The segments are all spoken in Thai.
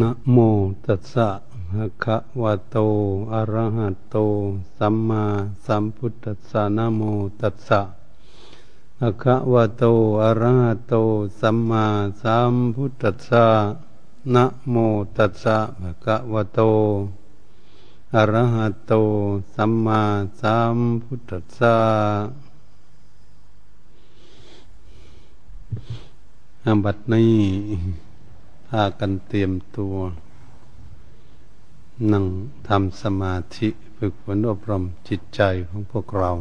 นะโมตัสสะภะคะวะโต อะระหะโต สัมมาสัมพุทธัสสะนะโมตัสสะภะคะวะโต อะระหะโต สัมมาสัมพุทธัสสะนะโมตัสสะภะคะวะโต อะระหะโต สัมมาสัมพุทธัสสะอบัดนี้ พากันเตรียมตัว นั่งทำสมาธิฝึกฝนอบรมจิตใจของพวกเรา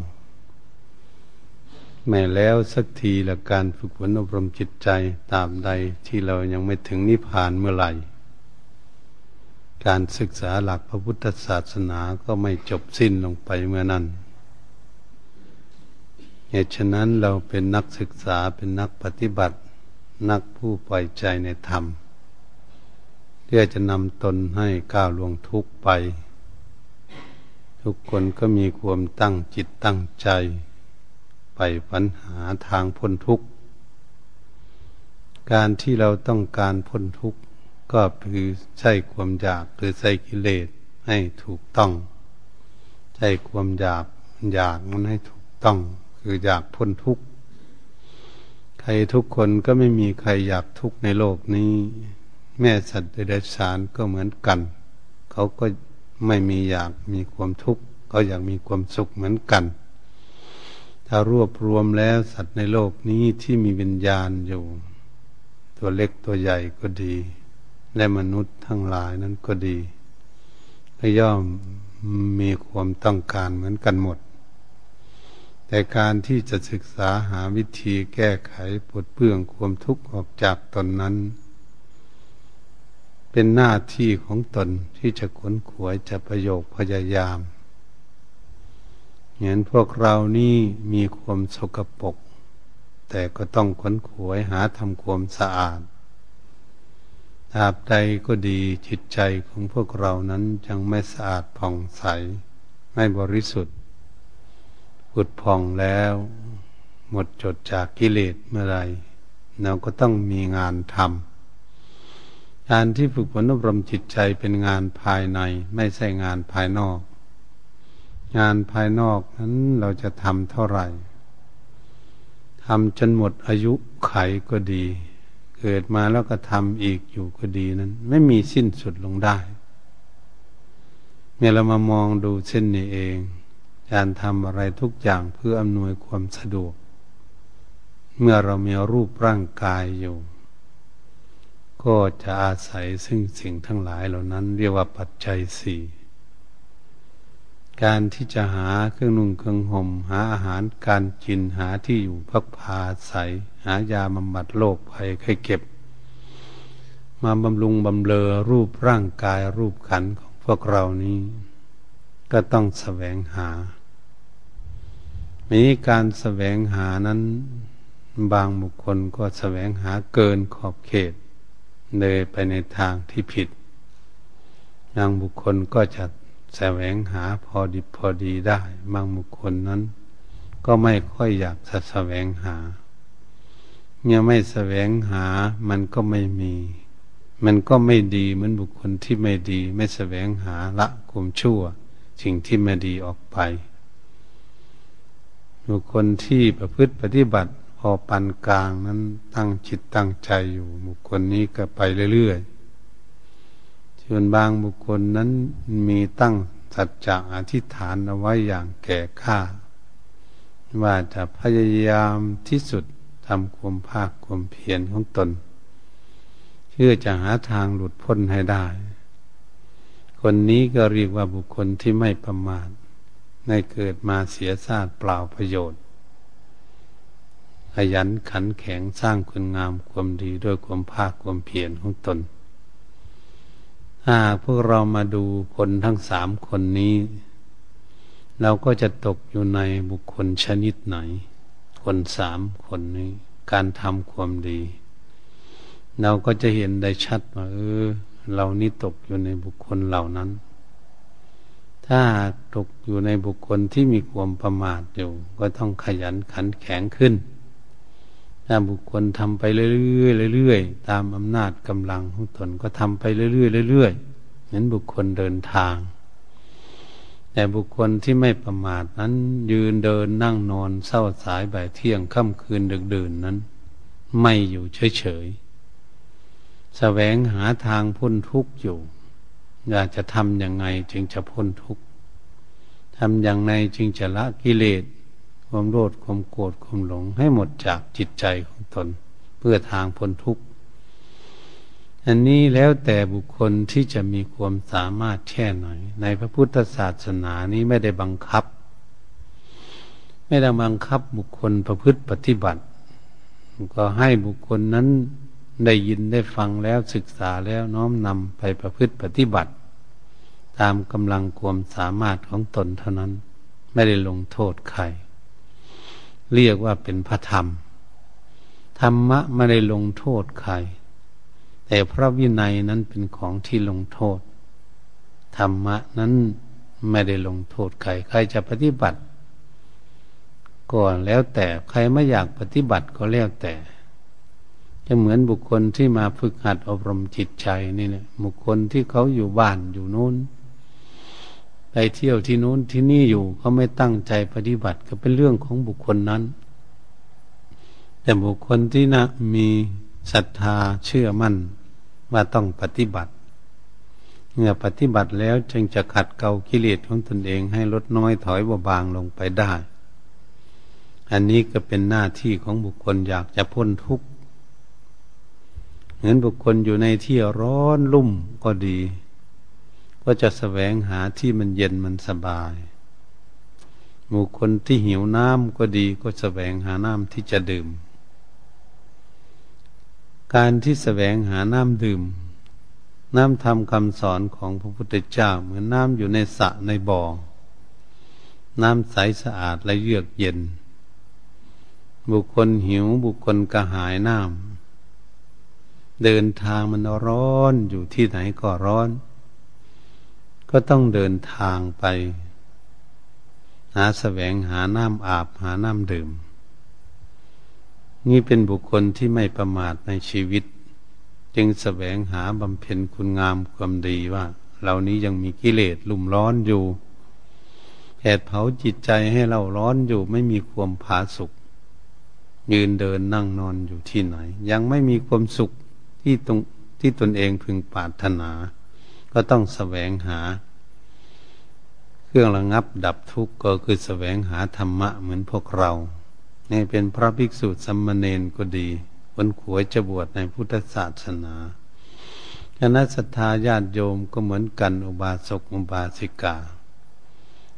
แม้แล้วสักทีละการฝึกฝนอบรมจิตใจตามใดที่เรายังไม่ถึงนิพพานเมื่อไหร่ การศึกษาหลักพระพุทธศาสนาก็ไม่จบสิ้นลงไปเมื่อนั้นเหตุฉะนั้นเราเป็นนักศึกษาเป็นนักปฏิบัติ นักผู้ปล่อยใจในธรรม พื่อจะนำตนให้ก้าวล่วงทุกไป ทุกคนก็มีความตั้งจิตตั้งใจ ไปปัญหาทางพ้นทุกข์ การที่เราต้องการพ้นทุกข์ ก็คือใช้ความอยากหรือใช้กิเลสให้ถูกต้อง ใช้ความอยากอยากมันให้ถูกต้อง คืออยากพ้นทุกข์ใครทุกคนก็ไม่มีใครอยากทุกข์ในโลกนี้ แม่สัตว์เดรัจฉานก็เหมือนกัน เขาก็ไม่มีอยากมีความทุกข์เขาอยากมีความสุขเหมือนกัน ถ้ารวบรวมแล้วสัตว์ในโลกนี้ที่มีวิญญาณอยู่ ตัวเล็กตัวใหญ่ก็ดี และมนุษย์ทั้งหลายนั้นก็ดีก็ย่อมมีความต้องการเหมือนกันหมด แต่การที่จะศึกษาหาวิธีแก้ไขปลดเปลื้องความทุกข์ออกจากตนนั้น เป็นหน้าที่ของตนที่จะขนขวยจะประโยคพยายามเห็นพวกเรานี่มีความสกปรกแต่ก็ต้องขนขวยหาทำความสะอาดตราบใดก็ดีจิตใจของพวกเรานั้นยังไม่สะอาดผ่องใส ไม่บริสุทธิ์ผุดผ่องแล้ว หมดจดจากกิเลสเมื่อไรเราก็ต้องมีงานทำ การที่ฝึกฝนอบรมจิตใจเป็นงานภายใน ไม่ใช่งานภายนอก งานภายนอกนั้นเราจะทำเท่าไหร่ทำจนหมดอายุไขก็ดี เกิดมาแล้วก็ทำอีกอยู่ก็ดีนั้น ไม่มีสิ้นสุดลงได้เนี่ยเรามามองดูเช่นนี้เอง การทำอะไรทุกอย่างเพื่ออำนวยความสะดวก เมื่อเรามีรูปร่างกายอยู่ ก็จะอาศัยซึ่งสิ่งทั้งหลายเหล่านั้น เรียกว่าปัจจัยสี่การที่จะหาเครื่องนุ่งเครื่องห่มหาอาหารการกินหาที่อยู่พักพาใสหายาบำบัดโรคภัยไข้เก็บ มาบำรุงบำเรอรูปร่างกายรูปขันของพวกเรานี้ ก็ต้องแสวงหา มีการแสวงหานั้น บางบุคคลก็แสวงหาเกินขอบเขต เลยไปในทางที่ผิดบางบุคคลก็จะแสวงหาพอดีพอดีได้บางบุคคลนั้น ก็ไม่ค่อยอยากจะแสวงหาเมื่อไม่แสวงหามันก็ไม่มี มันก็ไม่ดีเหมือนบุคคลที่ไม่ดี ไม่แสวงหาละกุมชั่ว สิ่งที่ไม่ดีออกไป บุคคลที่ประพฤติปฏิบัติ อปันกลางนั้นตั้งจิตตั้งใจอยู่ บุคคลนี้ก็ไปเรื่อยๆส่วนบางบุคคลนั้นมีตั้งสัจจะอธิษฐานเอาไว้อย่างแก่ข้าว่าจะพยายามที่สุดทำความภาคความเพียรของตน เพื่อจะหาทางหลุดพ้นให้ได้ คนนี้ก็เรียกว่าบุคคลที่ไม่ประมาทในเกิดมาเสียชาติเปล่าประโยชน์ ขยันขันแข็งสร้างคุณงามความดีด้วยความภาคความเพียรของตนถ้าพวกเรามาดูคนทั้งสามคนนี้ เราก็จะตกอยู่ในบุคคลชนิดไหน คนสามคนนี้ การทำความดี เราก็จะเห็นได้ชัดว่าเออ เรานี่ตกอยู่ในบุคคลเหล่านั้น ถ้าตกอยู่ในบุคคลที่มีความประมาทอยู่ ก็ต้องขยันขันแข็งขึ้น ถ้าบุคคลทำไปเรื่อยๆเรื่อยๆตามอำนาจกำลังของตนก็ทำไปเรื่อยๆเรื่อยๆเหมือนบุคคลเดินทาง แต่บุคคลที่ไม่ประมาทนั้น ยืนเดินนั่งนอนเศร้าสายบ่ายเที่ยงค่ำคืนดึกดื่นนั้น ไม่อยู่เฉยๆแสวงหาทางพ้นทุกข์อยู่ อยากจะทำอยังไงจึงจะพ้นทุกข์ทำอย่างไรจึงจะละกิเลส ความโลดความโกรธความหลง ให้หมดจากจิตใจของตน เพื่อทางพ้นทุกข์อันนี้แล้วแต่บุคคลที่จะมีความสามารถแค่หน่อย ในพระพุทธศาสนานี้ไม่ได้บังคับ ไม่ได้บังคับบุคคลประพฤติปฏิบัติ ก็ให้บุคคลนั้นได้ยินได้ฟังแล้วศึกษาแล้วน้อมนำไปประพฤติปฏิบัติ ตามกำลังความสามารถของตนเท่านั้น ไม่ได้ลงโทษใคร เรียกว่าเป็นพระธรรม ธรรมะไม่ได้ลงโทษใคร แต่พระวินัยนั้นเป็นของที่ลงโทษ ธรรมะนั้นไม่ได้ลงโทษใคร ใครจะปฏิบัติ ก็แล้วแต่ใครไม่อยากปฏิบัติก็แล้วแต่จะเหมือนบุคคลที่มาฝึกหัดอบรมจิตใจนี่แหละบุคคลที่เขาอยู่บ้านอยู่นู้น ไปเที่ยวที่นู้นที่นี่อยู่เขาไม่ตั้งใจปฏิบัติก็เป็นเรื่องของบุคคลนั้น แต่บุคคลที่นะมีศรัทธาเชื่อมั่นว่าต้องปฏิบัติเมื่อปฏิบัติแล้วจึงจะขัดเกลากิเลสของตนเองให้ลดน้อยถอยเบาบางลงไปได้ อันนี้ก็เป็นหน้าที่ของบุคคลอยากจะพ้นทุกข์เหมือนบุคคลอยู่ในที่ร้อนลุ่มก็ดี ก็จะแสวงหาที่มันเย็นมันสบายหมู่คนที่หิวน้ำก็ดีก็แสวงหาน้ำที่จะดื่ม การที่แสวงหาน้ำดื่ม น้ำทำคำสอนของพระพุทธเจ้าเหมือนน้ำอยู่ในสระในบ่อ น้ำใสสะอาดและเยือกเย็น บุคคลหิวบุคคลกระหายน้ำเดินทางมันร้อนอยู่ที่ไหนก็ร้อน ก็ต้องเดินทางไป หาแสวงหาน้ำอาบหาน้ำดื่ม นี่เป็นบุคคลที่ไม่ประมาทในชีวิต จึงแสวงหาบำเพ็ญคุณงามความดีว่าเหล่านี้ยังมีกิเลสลุ่มร้อนอยู่แผดเผาจิตใจให้เราร้อนอยู่ไม่มีความผาสุขยืนเดินนั่งนอนอยู่ที่ไหน ยังไม่มีความสุขที่ตรงที่ตนเองพึงปรารถนา ก็ต้องแสวงหา เครื่องระงับดับทุกข์ก็คือแสวงหาธรรมะเหมือนพวกเรานี่เป็นพระภิกษุสัมมาเนนก็ดีคนขวยจะบวชในพุทธศาสนาคณะศรัทธาญาติโยมก็เหมือนกันอุบาสกอุบาสิกา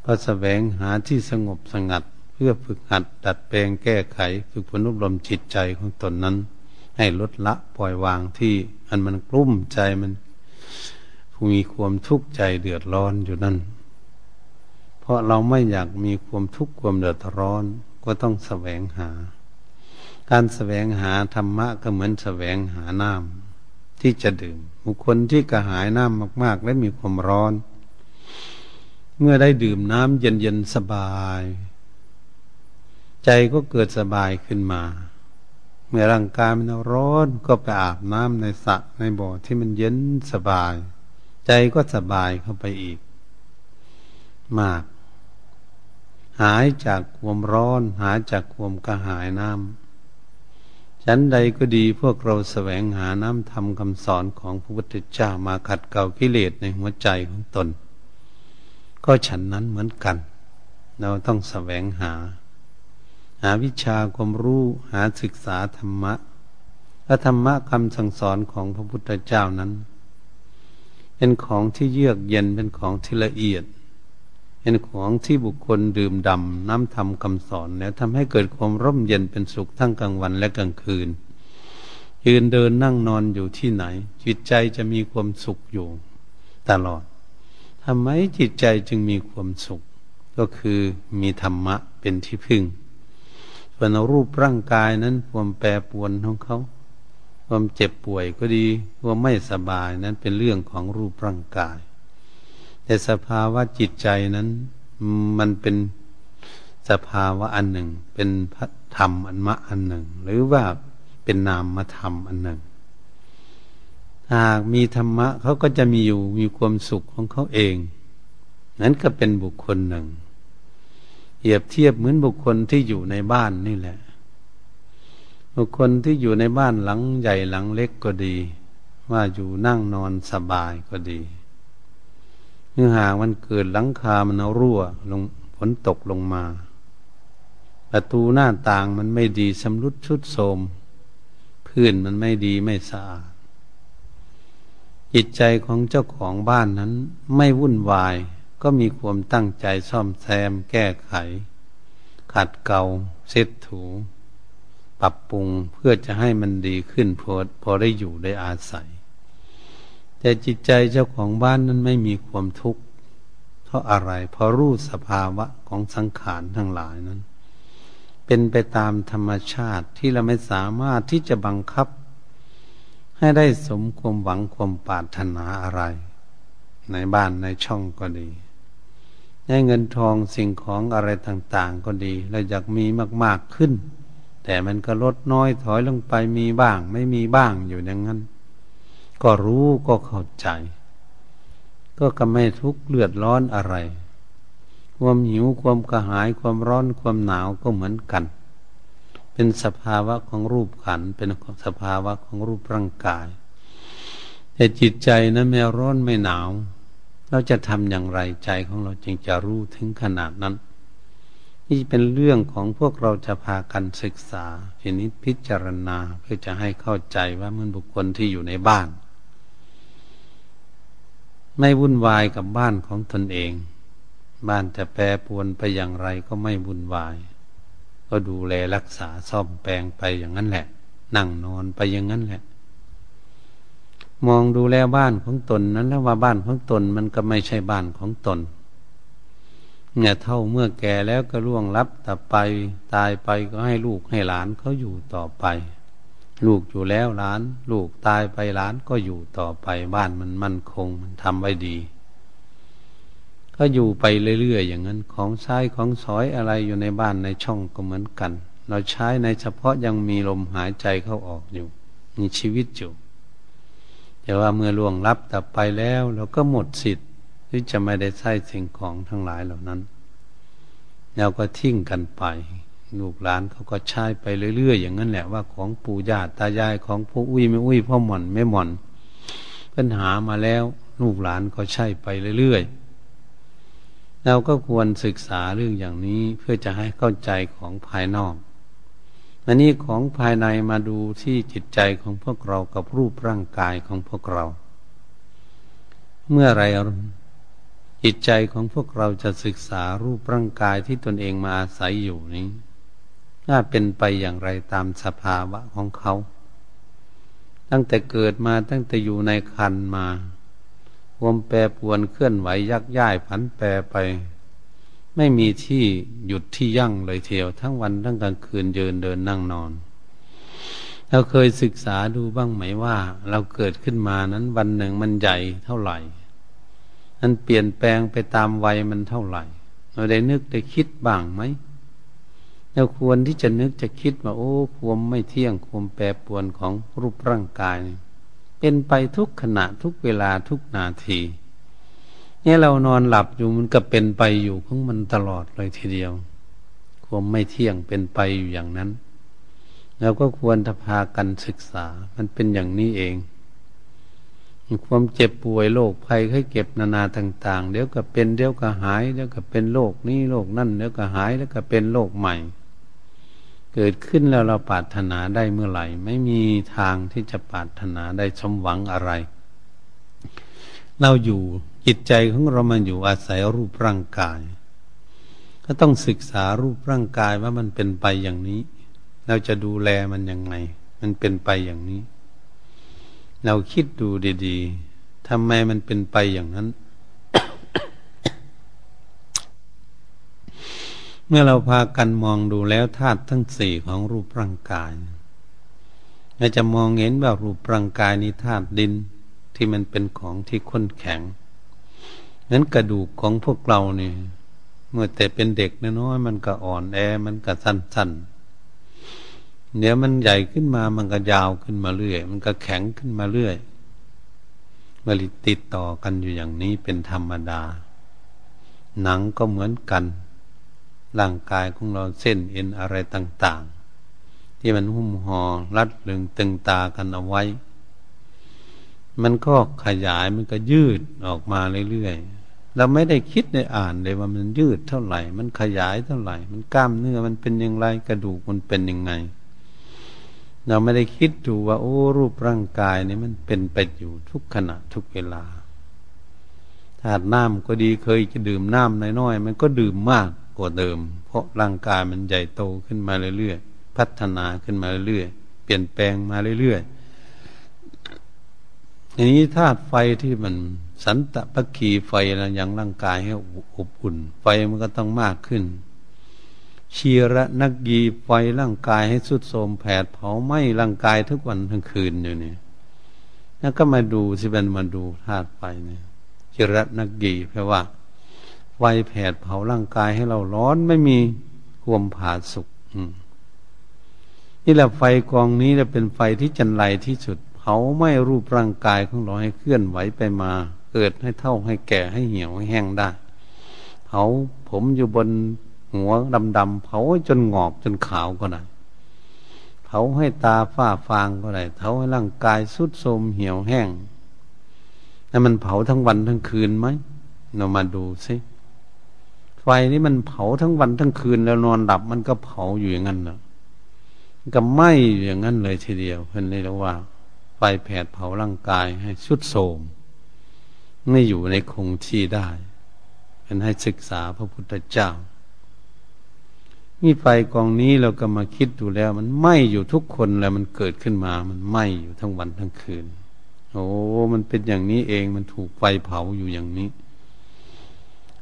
ก็แสวงหาที่สงบสงัดเพื่อฝึกหัดดัดแปลงแก้ไข ฝึกพนุบรมจิตใจของตนนั้น ให้ลดละปล่อยวางที่อันมันกลุ้มใจมัน ผู้มีความทุกข์ใจเดือดร้อนอยู่นั่น เพราะเราไม่อยากมีความทุกข์ความเดือดร้อนก็ต้องแสวงหา การแสวงหาธรรมะก็เหมือนแสวงหาน้ำที่จะดื่ม บุคคลที่กระหายน้ำมาก ๆ และมีความร้อน เมื่อได้ดื่มน้ำเย็น ๆ สบาย ใจก็เกิดสบายขึ้นมา เมื่อร่างกายมันร้อนก็ไปอาบน้ำในสระในบ่อที่มันเย็นสบาย ใจก็สบายเข้าไปอีก มาก หายจากความร้อน หายจากความกระหายน้ำฉันใดก็ดีพวกเราแสวงหาน้ำทำคำสอนของพระพุทธเจ้ามาขัดเกลากิเลสในหัวใจของตน ก็ฉันนั้นเหมือนกัน เราต้องแสวงหา หาวิชาความรู้หาศึกษาธรรมะและธรรมะคำสั่งสอนของพระพุทธเจ้านั้น เป็นของที่เยือกเย็นเป็นของที่ละเอียด เป็นของที่บุคคลดื่มดำน้ำทำคำสอนแล้วทำให้เกิดความร่มเย็นเป็นสุขทั้งกลางวันและกลางคืน ยืนเดินนั่งนอนอยู่ที่ไหน จิตใจจะมีความสุขอยู่ ตลอดทำไมจิตใจจึงมีความสุข ก็คือมีธรรมะเป็นที่พึ่งส่วนรูปร่างกายนั้นความแปรปวนของเขา ความเจ็บป่วยก็ดีความไม่สบายนั้นเป็นเรื่องของรูปร่างกาย แต่สภาวะจิตใจนั้น มันเป็นสภาวะอันหนึ่ง เป็นธธรรมอันมะอันหนึ่ง หรือว่าเป็นนามธรรมอันหนึ่งหากมีธรรมะเขาก็จะมีอยู่มีความสุขของเขาเอง นั้นก็เป็นบุคคลหนึ่งเปรียบเทียบเหมือนบุคคลที่อยู่ในบ้านนี่แหละ บุคคลที่อยู่ในบ้านหลังใหญ่หลังเล็กก็ดี ว่าอยู่นั่งนอนสบายก็ดีเมื่อหากมันเกิดหลังคามันเอรั่วลงฝนตกลงมา ประตูหน้าต่างมันไม่ดีสำรุดชุดโทมพื้นมันไม่ดีไม่สะอาดจิตใจของเจ้าของบ้านนั้นไม่วุ่นวาย ก็มีความตั้งใจซ่อมแซมแก้ไข ขัดเกลาเช็ดถู รับปรุงเพื่อจะให้มันดีขึ้นพอพอได้อยู่ได้อาศัย แต่จิตใจเจ้าของบ้านนั้นไม่มีความทุกข์เพราะอะไรเพราะรู้สภาวะของสังขารทั้งหลายนั้น เป็นไปตามธรรมชาติที่เราไม่สามารถที่จะบังคับ ให้ได้สมความหวังความปรารถนาอะไร ในบ้านในช่องก็ดีได้เงินทองสิ่งของอะไรต่าง ๆ ก็ดีเราอยากมีมาก ๆขึ้น แต่มันก็ลดน้อยถอยลงไปมีบ้าง ไม่มีบ้างอยู่อย่างนั้น ก็รู้ก็เข้าใจ ก็ก็ไม่ทุกข์เลือดร้อนอะไร ความหิวความกระหายความร้อนความหนาวก็เหมือนกัน เป็นสภาวะของรูปขันเป็นสภาวะของรูปร่างกาย แต่จิตใจนะไม่ร้อนไม่หนาว เราจะทำอย่างไรใจของเราจึงจะรู้ถึงขนาดนั้น นี่เป็นเรื่องของพวกเราจะพากันศึกษาพินิจพิจารณาเพื่อจะให้เข้าใจว่ามันบุคคลที่อยู่ในบ้าน ไม่วุ่นวายกับบ้านของตนเอง บ้านจะแปรปวนไปอย่างไรก็ไม่วุ่นวาย ก็ดูแลรักษาซ่อมแปลงไปอย่างนั้นแหละ นั่งนอนไปอย่างนั้นแหละ มองดูแลบ้านของตนนั้นแล้วว่าบ้านของตนมันก็ไม่ใช่บ้านของตน เนี่ยเท่าเมื่อแก่แล้วก็ล่วงลับแต่ไปตายไปก็ให้ลูกให้หลานเขาอยู่ต่อไป ลูกอยู่แล้วหลาน ลูกตายไปหลานก็อยู่ต่อไปบ้านมันมั่นคงมันทำไว้ดี ก็อยู่ไปเรื่อยๆอย่างนั้น ของใช้ของสอยอะไรอยู่ในบ้านในช่องก็เหมือนกัน เราใช้ในเฉพาะยังมีลมหายใจเข้าออกอยู่มีชีวิตอยู่แต่ว่าเมื่อล่วงลับแต่ไปแล้ว เราก็หมดสิทธิ์ ที่จะไม่ได้ใช้สิ่งของทั้งหลายเหล่านั้นเราก็ทิ้งกันไป ลูกหลานเขาก็ใช้ไปเรื่อยๆอย่างนั้นแหละว่าของปู่ย่าตายายของผู้อุ้ยไม่อุ้ยพ่อหม่อนไม่หม่อนปัญหามาแล้ว ลูกหลานก็ใช้ไปเรื่อยๆเราก็ควรศึกษาเรื่องอย่างนี้เพื่อจะให้เข้าใจของภายนอกอันนี้ของภายในมาดูที่จิตใจของพวกเรากับรูปร่างกายของพวกเรา เมื่อไร จิตใจของพวกเราจะศึกษารูปร่างกายที่ตนเองมาอาศัยอยู่นี้น่าเป็นไปอย่างไรตามสภาวะของเขา ตั้งแต่เกิดมาตั้งแต่อยู่ในคันมาความแปรปวนเคลื่อนไหวยักย้ายผันแปรไป ไม่มีที่หยุดที่ยั่งเลยเทียวทั้งวันทั้งกลางคืนเดินเดินนั่งนอน เราเคยศึกษาดูบ้างไหมว่า เราเกิดขึ้นมานั้นวันหนึ่งมันใหญ่เท่าไหร่ มันเปลี่ยนแปลงไปตามวัยมันเท่าไหร่ เราได้นึกได้คิดบ้างไหมเราควรที่จะนึกจะคิดว่าโอ้ความไม่เที่ยงความแปรปวนของรูปร่างกายเป็นไปทุกขณะทุกเวลาทุกนาทีเนี่ยเรานอนหลับอยู่มันก็เป็นไปอยู่ของมันตลอดเลยทีเดียว ความไม่เที่ยงเป็นไปอยู่อย่างนั้นเราก็ควรทพากันศึกษา มันเป็นอย่างนี้เอง ความเจ็บป่วยโรคภัยไข้เก็บนานาต่าง ๆ เดี๋ยวก็เป็นเดี๋ยวก็หายเดี๋ยวก็เป็นโรคนี้โรคนั่นเดี๋ยวก็หายแล้วก็เป็นโรคใหม่ เกิดขึ้นแล้วเราปรารถนาได้เมื่อไหร่ ไม่มีทางที่จะปรารถนาได้สมหวังอะไร เราอยู่จิตใจของเรามันอยู่อาศัยรูปร่างกาย ก็ต้องศึกษารูปร่างกายว่ามันเป็นไปอย่างนี้ เราจะดูแลมันยังไง มันเป็นไปอย่างนี้ เราคิดดูดีๆทำไมมันเป็นไปอย่างนั้น เมื่อเราพากันมองดูแล้วธาตุทั้งสี่ของรูปร่างกายเราจะมองเห็นว่ารูปร่างกายนี้ธาตุดินที่มันเป็นของที่ข้นแข็งนั้นกระดูกของพวกเราเนี่ยเมื่อแต่เป็นเด็กน้อยมันก็อ่อนแอมันก็สั้น เดี๋ยวมันใหญ่ขึ้นมามันก็ยาวขึ้นมาเรื่อย มันก็แข็งขึ้นมาเรื่อยมลิติดต่อกันอยู่อย่างนี้เป็นธรรมดา หนังก็เหมือนกัน ร่างกายของเราเส้นเอ็นอะไรต่าง ๆ ที่มันหุ้มหอ่อรัดลึงตึงตากันเอาไว้ มันก็ขยายมันก็ยืดออกมาเรื่อยๆเราไม่ได้คิดในอ่านเลยว่ามันยืดเท่าไหร่ มันขยายเท่าไหร่ มันกล้ามเนื้อมันเป็นอย่างไรกระดูกมันเป็นยังไง เราไม่ได้คิดดูว่า โอ้ รูปร่างกายนี่มันเป็นไปอยู่ทุกขณะทุกเวลาถาดน้ำก็ดีเคยจะดื่มน้ำน้อยๆมันก็ดื่มมากกว่าเดิม เพราะร่างกายมันใหญ่โตขึ้นมาเรื่อยๆพัฒนาขึ้นมาเรื่อยๆเปลี่ยนแปลงมาเรื่อยๆอันนี้ธาตุไฟที่มันสันตะพักขีไฟนะย่างร่างกายให้อบอุ่น ไฟมันก็ต้องมากขึ้น ชีระนักยีไฟร่างกายให้สุดโทมแผดเผาไหม้ร่างกายทุกวันทั้งคืนอยู่นี่แล้วก็มาดูสิเป็นมาดูธาตุไฟเนี่ยชีระนักยีแปลว่าไฟแผดเผาร่างกายให้เราร้อนไม่มีความผาสุกนี่แหละไฟกองนี้จะเป็นไฟที่จันไรที่สุดเผาไหม้รูปร่างกายของเราให้เคลื่อนไหวไปมา เกิดให้เท่าให้แก่ให้เหี่ยวให้แห้งได้เผาผมอยู่บน หัวดำๆเผาจนงอกจนขาวก็ได้เผาให้ตาฝ้าฟางก็ได้เผาให้ร่างกายสุดโทมเหี่ยวแห้งแล้วมันเผาทั้งวันทั้งคืนไหมเรามาดูสิไฟนี่มันเผาทั้งวันทั้งคืนแล้วนอนดับมันก็เผาอยู่อย่างนั้นเนาะก็ไหม้อยู่อย่างนั้นเลยทีเดียวเพื่นเลยเรียกว่า ไฟแผดเผาร่างกายให้สุดโทมไม่อยู่ในคงที่ได้เป็นให้ศึกษาพระพุทธเจ้า นี่ไฟกองนี้เราก็มาคิดดูแล้ว มันไหม้อยู่ทุกคนแล้วมันเกิดขึ้นมา มันไหม้อยู่ทั้งวันทั้งคืน โอ้มันเป็นอย่างนี้เองมันถูกไฟเผาอยู่อย่างนี้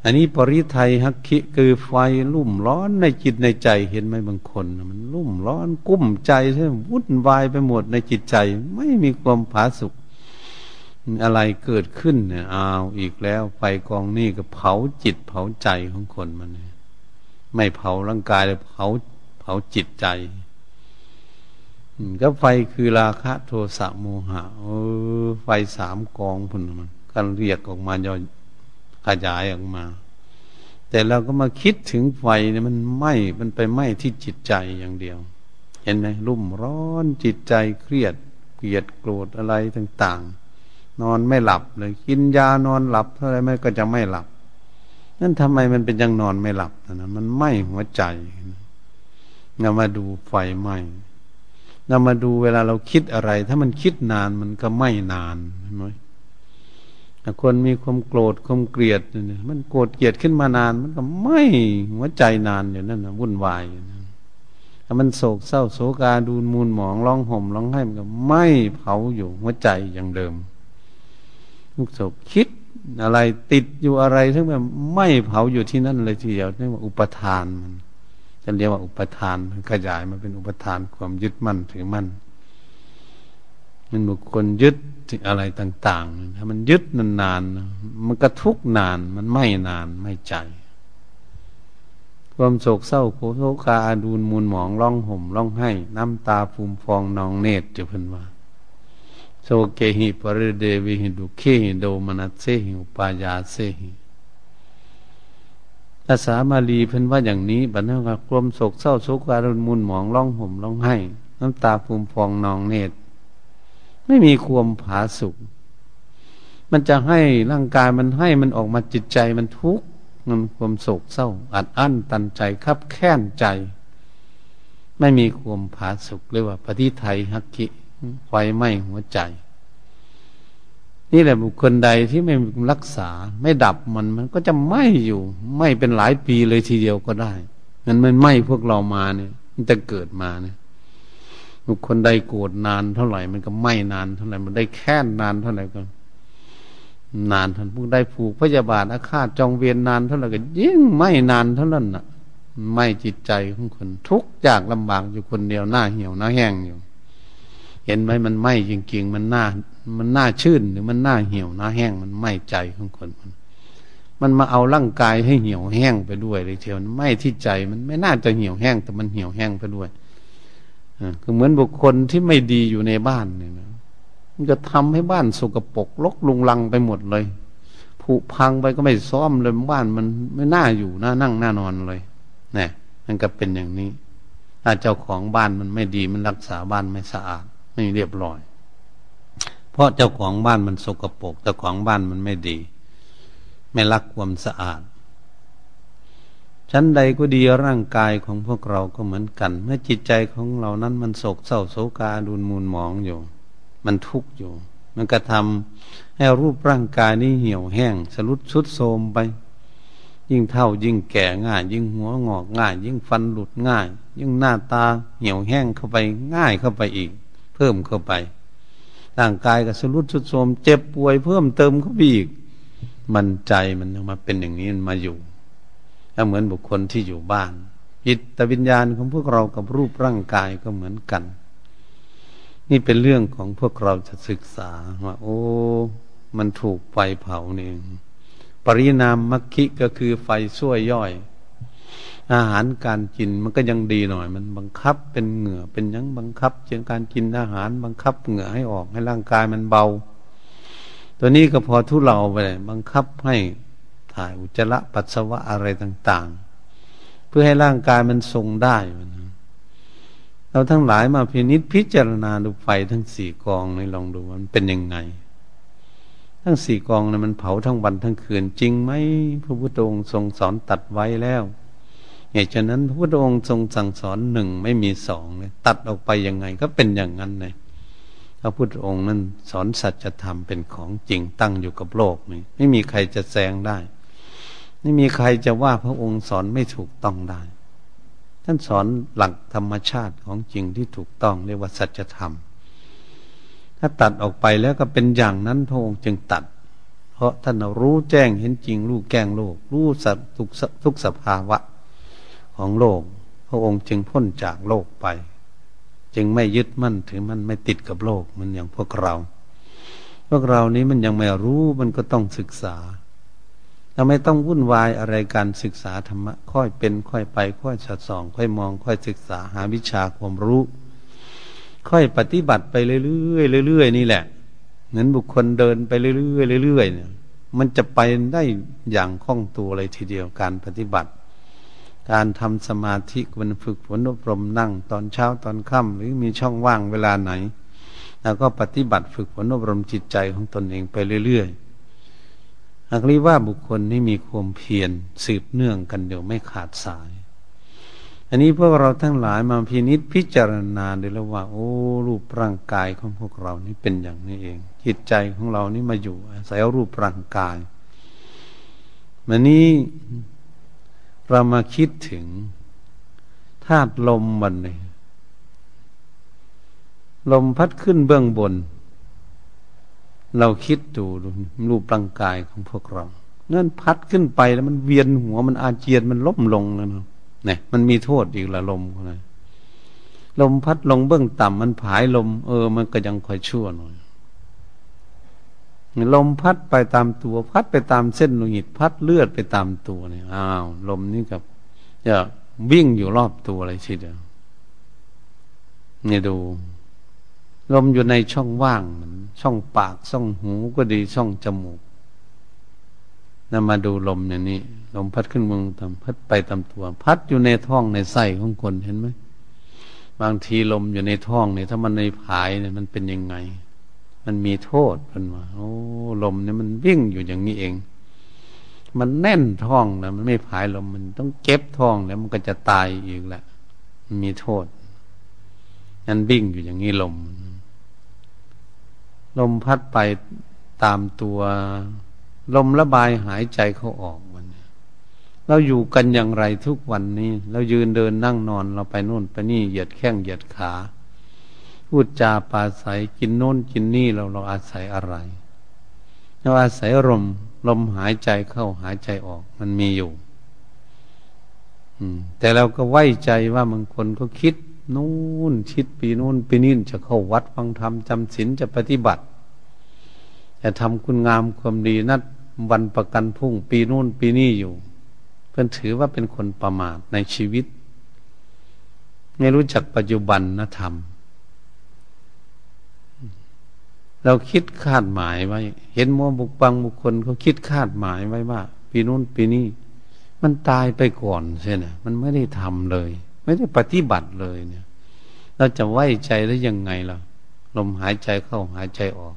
อันนี้ปริไทยฮักคิคือไฟลุ่มร้อนในจิตในใจเห็นไหมบางคนมันลุ่มร้อนกุ้มใจใช่วุ่นวายไปหมดในจิตใจ ไม่มีความผาสุกอะไรเกิดขึ้นเนี่ยอ้าวอีกแล้ว ไฟกองนี้ก็เผาจิตเผาใจของคนมันเนี่ย ไม่เผาร่างกายเลยเผาเผาจิตใจก็ไฟคือราคะโทสะโมหะเออไฟสามกองพุ่นมันกันเรียกออกมาย่อยขยายออกมา แต่เราก็มาคิดถึงไฟเนี่ยมันไหม้มันไปไหม้ที่จิตใจอย่างเดียว เห็นไหมรุ่มร้อนจิตใจเครียดเกลียดโกรธอะไรต่าง ๆ นอนไม่หลับเลยกินยานอนหลับเท่าไรไม่ก็จะไม่หลับ นั่นทำไมมันเป็นยังนอนไม่หลับนะมันไหม้หัวใจเรามาดูไฟไหม้เรามาดูเวลาเราคิดอะไร ถ้ามันคิดนานมันก็ไหม้นานเห็นไหมคนมีความโกรธความเกลียดเนี่ยมันโกรธเกลียดขึ้นมานาน มันก็ไหม้หัวใจนานอยู่นั่นนะวุ่นวายถ้ามันโศกเศร้าโศกาดูมูลหมองร้องห่มร้องไห้มันก็ไหม้เผาอยู่หัวใจอย่างเดิมลูกโศกคิด อะไรติดอยู่อะไรทั้งแบบไม่เผาอยู่ที่นั่นเลยทีเดียวเรียกว่าอุปทานมันจะเรียกว่าอุปทานมันขยายมาเป็นอุปทานความยึดมั่นถือมั่นมันบุคคลยึดอะไรต่างๆถ้ามันยึดนานๆมันก็ทุกนานมันไม่นานไม่ใจ ความโศกเศร้าโศกาดูนมูลหมองร้องห่มร้องไห้ น้ำตาฟูมฟองนองเนตรจะเพิ่นว่า โสเกหิปริเดวิหิดุขีหิโดมนัสเซหิอุปายาเซหิภาษามาลีเพิ่นว่าอย่างนี้บัดนั้นว่าความโศกเศร้าโศกการุนมุนหมองร้องห่มร้องไห้น้ำตาฟูมฟองนองเนตร ไม่มีความผาสุกมันจะให้ร่างกายมันให้มันออกมาจิตใจมันทุกข์มันความโศกเศร้า อัดอั้นตันใจคับแค้นใจ ไม่มีความผาสุกเรียกว่าปฏิไทยฮักกิ ไฟไหม้หัวใจ นี่แหละบุคคลใดที่ไม่รักษา ไม่ดับมันมันก็จะไหม้อยู่ไหม้เป็นหลายปีเลยทีเดียวก็ได้มันมันไหม้พวกเรามาเนี่ย มันจะเกิดมาเนี่ยบุคคลใดโกรธนานเท่าไหร่ มันก็ไหม้นานเท่าไหร่ มันได้แค้นนานเท่าไหร่ก็นานท่านผู้ใดผูกพยาบาทอาฆาตจองเวียนนานเท่าไหร่ก็ยิ่งไหม้นานเท่านั้นน่ะไหม้จิตใจของคนทุกอย่างลำบากอยู่คนเดียวหน้าเหี่ยวหน้าแห้งอยู่ เห็นไหมมันไหมจริง ๆ มันหน่ามันหน่าชื่นหรือมันหน่าเหี่ยวน่าแห้งมันไหมใจของคนมันมันมาเอาร่างกายให้เหี่ยวแห้งไปด้วยเลยเทียวนไหมที่ใจมันไม่น่าจะเหี่ยวแห้ง แต่มันเหี่ยวแห้งไปด้วยก็เหมือนบุคคลที่ไม่ดีอยู่ในบ้านเนี่ยนะมันจะทำให้บ้านสกปรกลกลุงลังไปหมดเลยผุพังไปก็ไม่ซ้อมเลยบ้านมันไม่น่าอยู่น่านั่งน่านอนเลยเนี่ยมันก็เป็นอย่างนี้ถ้าเจ้าของบ้านมันไม่ดีมันรักษาบ้านไม่สะอาด ไม่เรียบร้อย เพราะเจ้าของบ้านมันสกปรกเจ้าของบ้านมันไม่ดี ไม่รักความสะอาดชั้นใดก็ดีร่างกายของพวกเราก็เหมือนกัน เมื่อจิตใจของเรานั้นมันโศกเศร้าโศกาดุนมูลหมองอยู่ มันทุกข์อยู่ มันกระทำให้รูปร่างกายนี้เหี่ยวแห้งสลุดชุดโทมไป ยิ่งเท่ายิ่งแก่ง่าย ยิ่งหัวงอกง่าย ยิ่งฟันหลุดง่าย ยิ่งหน้าตาเหี่ยวแห้งเข้าไปง่ายเข้าไปอีก เพิ่มเข้าไปร่างกายก็สลุดชุดโทมเจ็บป่วยเพิ่มเติมเข้าไปอีก มันใจมันมาเป็นอย่างนี้มันมาอยู่ก็เหมือนบุคคลที่อยู่บ้านจิตวิญญาณของพวกเรากับรูปร่างกายก็เหมือนกัน นี่เป็นเรื่องของพวกเราจะศึกษาว่าโอ้ มันถูกไฟเผาเองปรินามมัคคิก็คือไฟช่วยย่อย อาหารการกินมันก็ยังดีหน่อย มันบังคับเป็นเหงื่อเป็นยังบังคับเชิงการกินอาหารบังคับเหงื่อให้ออกให้ร่างกายมันเบา ตัวนี้ก็พอทุเลาไปบังคับให้ถ่ายอุจจาระปัสสาวะอะไรต่าง ๆ เพื่อให้ร่างกายมันทรงได้เราทั้งหลายมาพินิษพิจารณาดูไฟทั้งสี่กองในลองดูมันเป็นยังไง ทั้งสี่กองนะมันเผาทั้งวันทั้งคืนจริงไหมพระพุทธองค์ทรงสอนตัดไว้แล้ว เหตุฉะนั้นพระพุทธองค์ทรงสั่งสอนหนึ่งไม่มีสองเลยตัดออกไปยังไงก็เป็นอย่างนั้นเลยพระพุทธองค์นั้นสอนสัจธรรมเป็นของจริงตั้งอยู่กับโลกนี่ไม่มีใครจะแซงได้ ไม่มีใครจะว่าพระองค์สอนไม่ถูกต้องได้ ท่านสอนหลักธรรมชาติของจริงที่ถูกต้องเรียกว่าสัจธรรม ถ้าตัดออกไปแล้วก็เป็นอย่างนั้นพระองค์จึงตัด เพราะท่านรู้แจ้งเห็นจริงรู้แก้งโลกรู้สัตทุกทุกสภาวะ ของโลก พระองค์จึงพ้นจากโลกไป จึงไม่ยึดมั่นถือมันไม่ติดกับโลกมันอย่างพวกเรา พวกเรานี้มันยังไม่รู้มันก็ต้องศึกษาเราไม่ต้องวุ่นวายอะไรการศึกษาธรรมะค่อยเป็นค่อยไป ค่อยสัดส่อง ค่อยมอง ค่อยศึกษาหาวิชาความรู้ ค่อยปฏิบัติไปเรื่อยๆเรื่อยๆนี่แหละเหมือนบุคคลเดินไปเรื่อยๆเรื่อยๆเนี่ยมันจะไปได้อย่างคล่องตัวเลยทีเดียวการปฏิบัติ การทำสมาธิมันฝึกฝนอบรมนั่ง ตอนเช้าตอนค่ำหรือมีช่องว่างเวลาไหนแล้วก็ปฏิบัติฝึกฝนอบรมจิตใจของตนเองไปเรื่อยๆหากเรียกว่าบุคคลนี้มีความเพียรสืบเนื่องกันเดี๋ยวไม่ขาดสาย อันนี้พวกเราทั้งหลายมาพินิษพิจารณาด้แล้วว่า โอ้รูปร่างกายของพวกเรานี่เป็นอย่างนี้เอง จิตใจของเรานี่มาอยู่อาศัยรูปร่างกายมันนี้ เรามาคิดถึงธาตุลมมันเลยลมพัดขึ้นเบื้องบน เราคิดดูรูปร่างกายของพวกเรานั่นพัดขึ้นไปแล้วมันเวียนหัวมันอาเจียนมันล้มลงแล้วนะเนี่ยมันมีโทษอีกละลมนะลมพัดลงเบื้องต่ำมันผายลม เออ มันก็ยังคอยชั่วหน่อย ลมพัดไปตามตัว พัดไปตามเส้นโลหิตพัดเลือดไปตามตัวเนี่ยอ้าวลมนี่กับจะวิ่งอยู่รอบตัวอะไรทีเดียวเนี่ยดู ลมอยู่ในช่องว่างมันช่องปากช่องหูก็ดีช่องจมูกนำมาดูลมอย่างนี้ลมพัดขึ้นมึงทำพัดไปตามตัว พัดอยู่ในท้องในไส้ของคนเห็นไหมบางทีลมอยู่ในท้องเนี่ยถ้ามันในผายเนี่ยมันเป็นยังไง มันมีโทษเป็นว่าโอ้ลมเนี่ยมันวิ่งอยู่อย่างนี้เอง มันแน่นท้องแล้วมันไม่ผายลมมันต้องเก็บท้องแล้วมันก็จะตายอีกแหละมันมีโทษนันวิ่งอยู่อย่างนี้ลม ลมพัดไปตามตัว ลมระบายหายใจเขาออกมันเราอยู่กันอย่างไรทุกวันนี้ เรายืนเดินนั่งนอนเราไปโน่นไปนี่เหยียดแข้งเหยียดขา พูดจาปาศัยกินโน่นกินนี่เราเราอาศัยอะไรเราอาศัยลมลมหายใจเข้าหายใจออก มันมีอยู่อืมแต่เราก็ไว้ใจว่าบางคนก็คิดนู่นชิดปีนู่นปีนี้จะเข้าวัดฟังธรรมจำศีลจะปฏิบัติ จะทำคุณงามความดีนัดวันประกันพุ่งปีนู่นปีนี้อยู่ เพื่อนถือว่าเป็นคนประมาทในชีวิต ไม่รู้จักปัจจุบันนะธรรม เราคิดคาดหมายไว้ เห็นมัวบุกบังบุคคลเขาคิดคาดหมายไว้ว่าปีนู้นปีนี้มันตายไปก่อนใช่ไหมมันไม่ได้ทำเลย ไม่ได้ปฏิบัติเลยเนี่ย เราจะไว้ใจได้ยังไงล่ะลมหายใจเข้าหายใจออก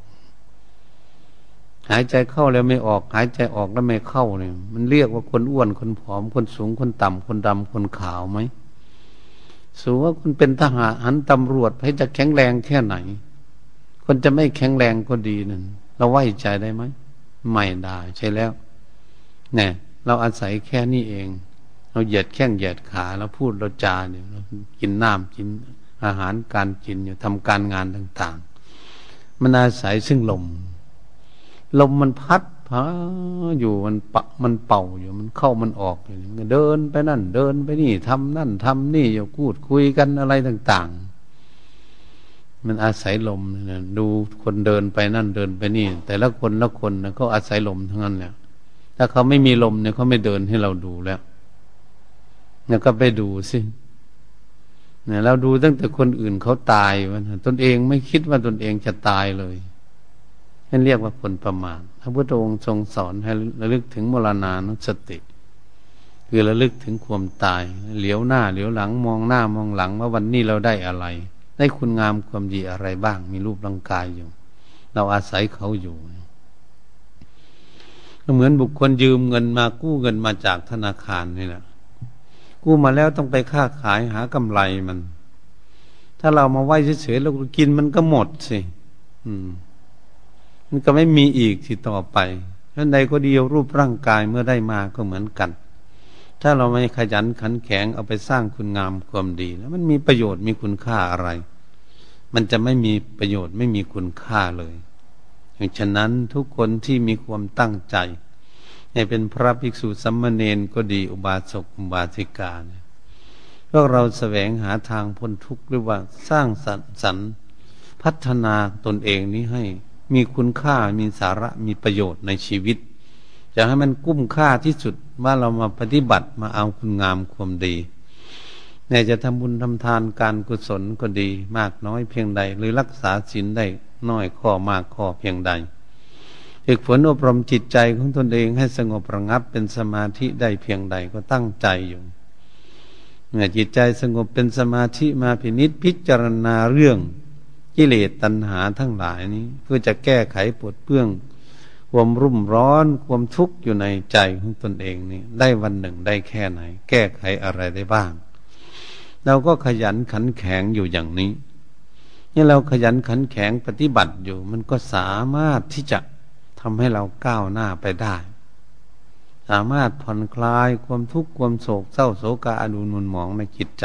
หายใจเข้าแล้วไม่ออก หายใจออกแล้วไม่เข้าเนี่ย มันเรียกว่าคนอ้วนคนผอมคนสูงคนต่ำคนดำคนขาวไหมสูว่าคุณเป็นทหารหันตำรวจให้จะแข็งแรงแค่ไหน คนจะไม่แข็งแรงก็ดีนั่นเราไว้ใจได้ไหมไม่ได้ใช่แล้วเนี่ยเราอาศัยแค่นี้เอง เราเหยียดแข้งเหยียดขาเราพูดเราจาเนี่ยเรากินน้ำกินอาหารการกินอยู่ทำการงานต่าง ๆ มันอาศัยซึ่งลม ลมมันพัดพาอยู่มันปะมันเป่าอยู่มันเข้ามันออกอยู่เดินไปนั่น เดินไปนี่ทำนั่นทำนี่อยู่พูดคุยกันอะไรต่าง ๆ มันอาศัยลมนะดูคนเดินไปนั่นเดินไปนี่ แต่ละคนละคนนะเขาอาศัยลมทั้งนั้นแหละถ้าเขาไม่มีลมเนี่ยเขาไม่เดินให้เราดูแล้วเนี่ยก็ไปดูสิเนี่ยเราดูตั้งแต่คนอื่นเขาตายวันตนเองไม่คิดว่าตนเองจะตายเลยนั่นเรียกว่าผลประมาทพระพุทธองค์ทรงสอนให้ระลึกถึงมรณานุสติ คือระลึกถึงความตาย เหลียวหน้า เหลียวหลังมองหน้ามองหลังว่าวันนี้เราได้อะไร ได้คุณงามความดีอะไรบ้าง มีรูปร่างกายอยู่ เราอาศัยเขาอยู่ก็เหมือนบุคคลยืมเงินมากู้เงินมาจากธนาคารนี่แหละกู้มาแล้วต้องไปค้าขายหากำไรมัน ถ้าเรามาไหว้เฉยๆเรากินมันก็หมดสิอืม มันก็ไม่มีอีกที่ต่อไปท่านใดก็เดียวรูปร่างกายเมื่อได้มาก็เหมือนกัน ถ้าเราไม่ขยันขันแข็งเอาไปสร้างคุณงามความดีแล้วมันมีประโยชน์มีคุณค่าอะไร มันจะไม่มีประโยชน์ไม่มีคุณค่าเลยอย่างฉะนั้นทุกคนที่มีความตั้งใจให้เป็นพระภิกษุสัมมาเนนก็ดีอุบาสกอุบาสิกาเนี่ยพวกเราแสวงหาทางพ้นทุกข์หรือว่าสร้างสรรสรรพัฒนาตนเองนี้ให้มีคุณค่ามีสาระมีประโยชน์ในชีวิต จะให้มันกุ้มค่าที่สุดว่าเรามาปฏิบัติมาเอาคุณงามความดีเนี่ยจะทำบุญทำทานการกุศลก็ดี มากน้อยเพียงใด หรือรักษาศีลได้น้อยข้อมากข้อเพียงใดฝึกฝนอบรมจิตใจของตนเองให้สงบระงับเป็นสมาธิได้เพียงใดก็ตั้งใจอยู่เมื่อจิตใจสงบเป็นสมาธิมาพินิษพิจารณาเรื่องกิเลสตัณหาทั้งหลายนี้ เพื่อจะแก้ไขปวดเปื้อง ความรุ่มร้อนความทุกข์อยู่ในใจของตนเองนี่ได้วันหนึ่งได้แค่ไหน แก้ไขอะไรได้บ้าง เราก็ขยันขันแข็งอยู่อย่างนี้นี่เราขยันขันแข็งปฏิบัติอยู่ มันก็สามารถที่จะทำให้เราก้าวหน้าไปได้ สามารถผ่อนคลายความทุกข์ความโศกเศร้าโศกาอดูนุนหมองในจิตใจ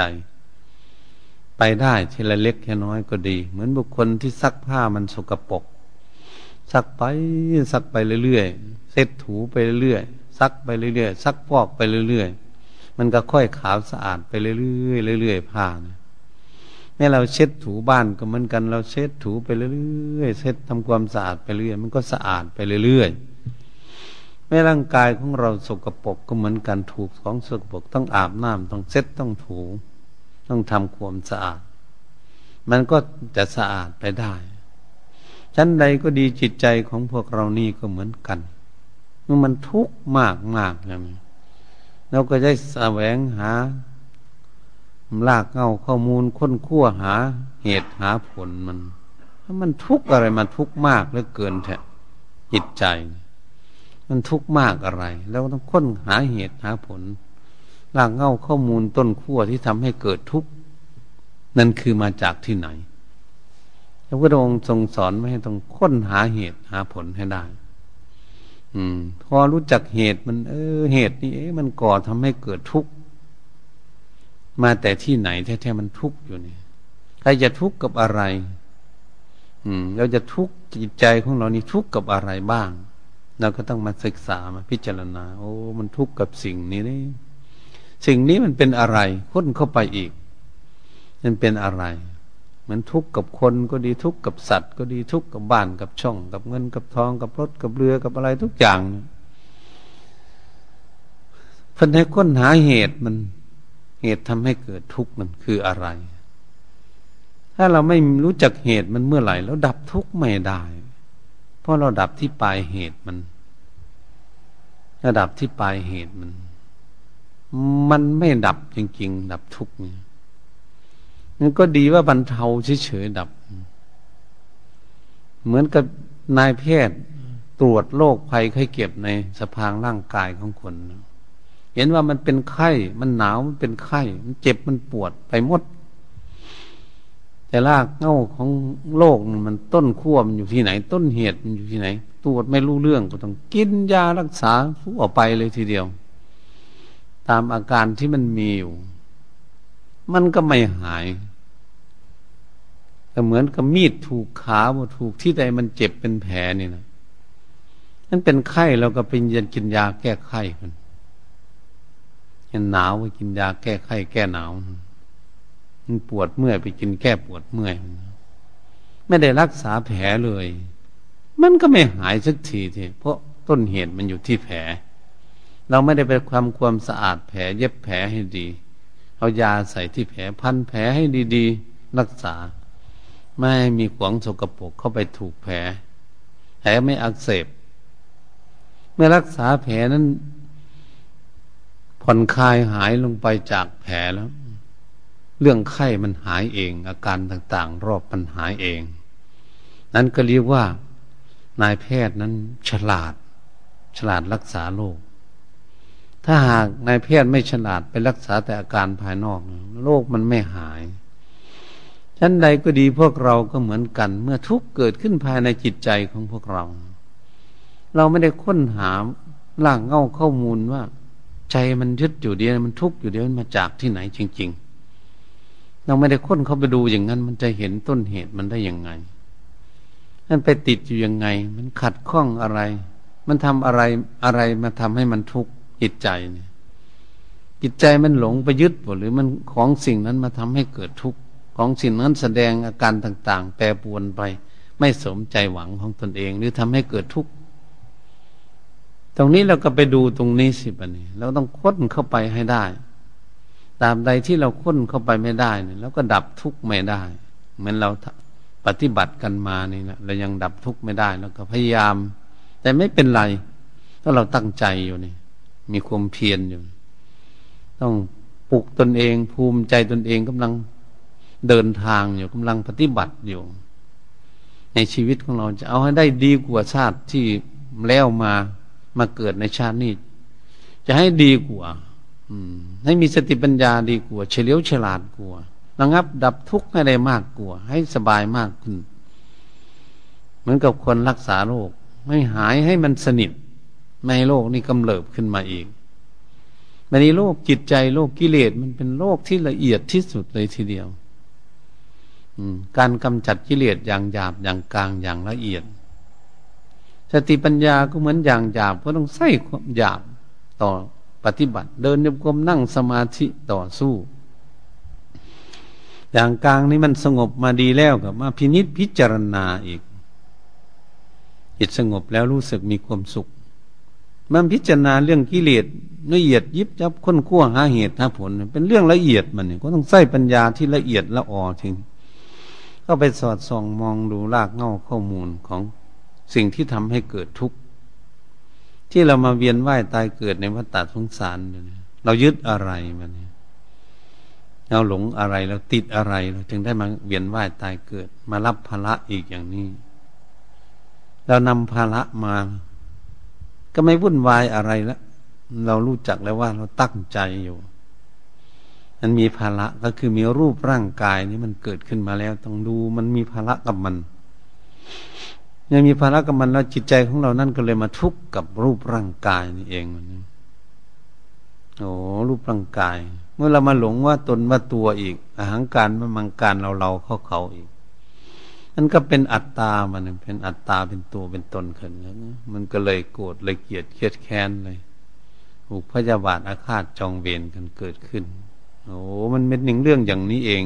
ไปได้ทีละเล็กแค่น้อยก็ดี เหมือนบุคคลที่ซักผ้ามันสกปรก ซักไปซักไปเรื่อยๆเซ็ตถูไปเรื่อยๆซักไปเรื่อยๆซักพอกไปเรื่อยๆมันก็ค่อยขาวสะอาดไปเรื่อยๆเรื่อยๆผ้านี่ยแม้เราเช็ดถูบ้านก็เหมือนกันเราเช็ดถูไปเรื่อยๆเช็ดทำความสะอาดไปเรื่อยมันก็สะอาดไปเรื่อยๆแม้ร่างกายของเราสกปรกก็เหมือนกันถูกของสกปรกต้องอาบน้ำต้องเช็ดต้องถู ต้องทำความสะอาด มันก็จะสะอาดไปได้ ชั้นใดก็ดีจิตใจของพวกเรานี่ก็เหมือนกันเมื่อมันทุกข์มากมากนะเราก็ได้แสวงหาลากเงาข้อมูลค้นคั่วหา เหตุหาผลมันถ้ามันทุกข์อะไรมันทุกข์มากเหลือเกินแท้จิตใจ มันทุกข์มากอะไร แล้วต้องค้นหาเหตุหาผลรากเงาข้อมูลต้นขั้วที่ทำให้เกิดทุกข์นั่นคือมาจากที่ไหน ระพุทธองค์ทรงสอนไม่ให้ต้องค้นหาเหตุหาผลให้ได้ อืม พอรู้จักเหตุมัน เออ เหตุนี้เอ๊ะมันก่อทำให้เกิดทุกข์มาแต่ที่ไหนแท้ๆมันทุกข์อยู่นี่ใครจะทุกข์กับอะไร อืม เราจะทุกข์จิตใจของเรานี่ทุกข์กับอะไรบ้างเราก็ต้องมาศึกษามาพิจารณา โอ้ มันทุกข์กับสิ่งนี้นี่สิ่งนี้มันเป็นอะไรค้นเข้าไปอีก มันเป็นอะไร มันทุกข์กับคนก็ดีทุกข์กับสัตว์ ก็ดีทุกข์กับบ้านกับช่อง กับเงินกับทองกับรถกับเรือกับอะไรทุกอย่างเพิ่นให้ค้นหาเหตุมันเหตุทำให้เกิดทุกข์มันคืออะไร ถ้าเราไม่รู้จักเหตุมันเมื่อไหร่ แล้วดับทุกข์ไม่ได้ เพราะเราดับที่ปลายเหตุมันระดับที่ปลายเหตุมัน มันไม่ดับจริงๆ ดับทุกข์เนี่ย มันก็ดีว่าบรรเทาเฉยๆดับ เหมือนกับนายแพทย์ตรวจโรคภัยไข้เก็บในสภางร่างกายของคน เห็นว่ามันเป็นไข้ มันหนาวมันเป็นไข้ มันเจ็บมันปวดไปหมด แต่รากเง้าของโรคมันต้นขั้วมันอยู่ที่ไหน ต้นเหตุมันอยู่ที่ไหน ตรวจไม่รู้เรื่องก็ต้องกินยารักษาผู้ออกไปเลยทีเดียว ตามอาการที่มันมีอยู่ มันก็ไม่หาย แต่เหมือนกับมีดถูกขาถูกที่ใดมันเจ็บเป็นแผลนี่นะนั่นเป็นไข้เราก็เป็นยันกินยาแก้ไข้กันยันหนาวไปกินยาแก้ไข้แก้หนาว มันปวดเมื่อยไปกินแก้ปวดเมื่อยไม่ได้รักษาแผลเลย มันก็ไม่หายสักทีทีเพราะต้นเหตุมันอยู่ที่แผล เราไม่ได้ไปความความสะอาดแผล เย็บแผลให้ดี เอายาใส่ที่แผลพันแผลให้ดี ๆ รักษา ไม่มีขวงสกปรกเข้าไปถูกแผล แผลไม่อักเสบ เมื่อรักษาแผลนั้น ผ่อนคลายหายลงไปจากแผลแล้ว เรื่องไข้มันหายเอง อาการต่างๆ รอบมันหายเอง นั้นก็เรียกว่านายแพทย์นั้นฉลาด ฉลาดรักษาโรคถ้าหากนายแพทย์ไม่ฉลาดไปรักษาแต่อาการภายนอกโรคมันไม่หาย ชั้นใดก็ดีพวกเราก็เหมือนกัน เมื่อทุกข์เกิดขึ้นภายในจิตใจของพวกเรา เราไม่ได้ค้นหาล่างเง่าข้อมูลว่า ใจมันยึดอยู่เดียวมันทุกข์อยู่เดียวมันมาจากที่ไหนจริง ๆ เราไม่ได้ค้นเข้าไปดูอย่างนั้น มันจะเห็นต้นเหตุมันได้ยังไงมันไปติดอยู่ยังไง มันขัดข้องอะไร มันทำอะไรอะไรมาทำให้มันทุกข์จิตใจเนี่ยจิตใจมันหลงไปยึดหรือมันของสิ่งนั้นมาทำให้เกิดทุกข์ ของสิ่งนั้นแสดงอาการต่างๆ แปรปวนไป ไม่สมใจหวังของตนเอง หรือทำให้เกิดทุกข์ตรงนี้เราก็ไปดูตรงนี้สิบันนี้เราต้องค้นเข้าไปให้ได้ ตามใดที่เราค้นเข้าไปไม่ได้เนี่ยเราก็ดับทุกข์ไม่ได้เหมือนเราปฏิบัติกันมานี่นะเรายังดับทุกข์ไม่ได้แล้วก็พยายาม แต่ไม่เป็นไรถ้าเราตั้งใจอยู่นี่ มีความเพียรอยู่ ต้องปลุกตนเอง ภูมิใจตนเองกำลัง เดินทางอยู่กำลังปฏิบัติอยู่ ในชีวิตของเราจะเอาให้ได้ดีกว่าชาติที่แล้วมามาเกิดในชาตินี้จะให้ดีกว่าให้มีสติปัญญาดีกว่าเฉลียวฉลาดกว่าระงับ ดับทุกข์ให้ได้มากกว่า ให้สบายมากขึ้น เหมือนกับคนรักษาโรคไม่หายให้มันสนิทไม่ให้โรคนี่กำเริบขึ้นมาอีกมันนี้โรคจิตใจโรคกิเลสมันเป็นโรคที่ละเอียดที่สุดเลยทีเดียว การกำจัดกิเลสอย่างหยาบอย่างกลางอย่างละเอียด สติปัญญาก็เหมือนอย่างหยาบก็ต้องใส่ความหยาบต่อปฏิบัติ เดินโยกมนั่งสมาธิต่อสู้ อย่างกลางนี้มันสงบมาดีแล้วกับมาพินิษพิจารณาอีกจิตสงบแล้วรู้สึกมีความสุข มันพิจารณาเรื่องกิเลสละเอียดยิบยับค้นคั่วหาเหตุหาผล เป็นเรื่องละเอียดมันเนี่ยก็ต้องใส่ปัญญาที่ละเอียดละออถึง ก็ไปสอดส่องมองดูรากเง้าข้อมูลของสิ่งที่ทำให้เกิดทุกข์ที่เรามาเวียนว่ายตายเกิดในวัฏฏะสงสารเรายึดอะไรมันเราหลงอะไรเราติดอะไรเราจึงได้มาเวียนว่ายตายเกิด มารับภาระอีกอย่างนี้เรานำภาระมา ก็ไม่วุ่นวายอะไรแล้วเรารู้จักแล้วว่าเราตั้งใจอยู่ มันมีภาระก็คือมีรูปร่างกายนี้มันเกิดขึ้นมาแล้ว ต้องดูมันมีภาระกับมันยังมีภาระกับมันแล้วจิตใจของเรานั่นก็เลยมาทุกข์กับรูปร่างกายนี่เองมันโอ้รูปร่างกาย เมื่อเรามาหลงว่าตนว่าตัวอีกอาหางการมามังการเราเราเขาเขาอีกนั่นก็เป็นอัตตามันเป็นอัตตาเป็นตัวเป็นตนขึ้นแล้วมันก็เลยโกรธเลยเกลียดเครียดแค้นเลยถูกพยาบาทอาฆาตจองเวรกันเกิดขึ้น โอ้มันเป็นหนึ่งเรื่องอย่างนี้เอง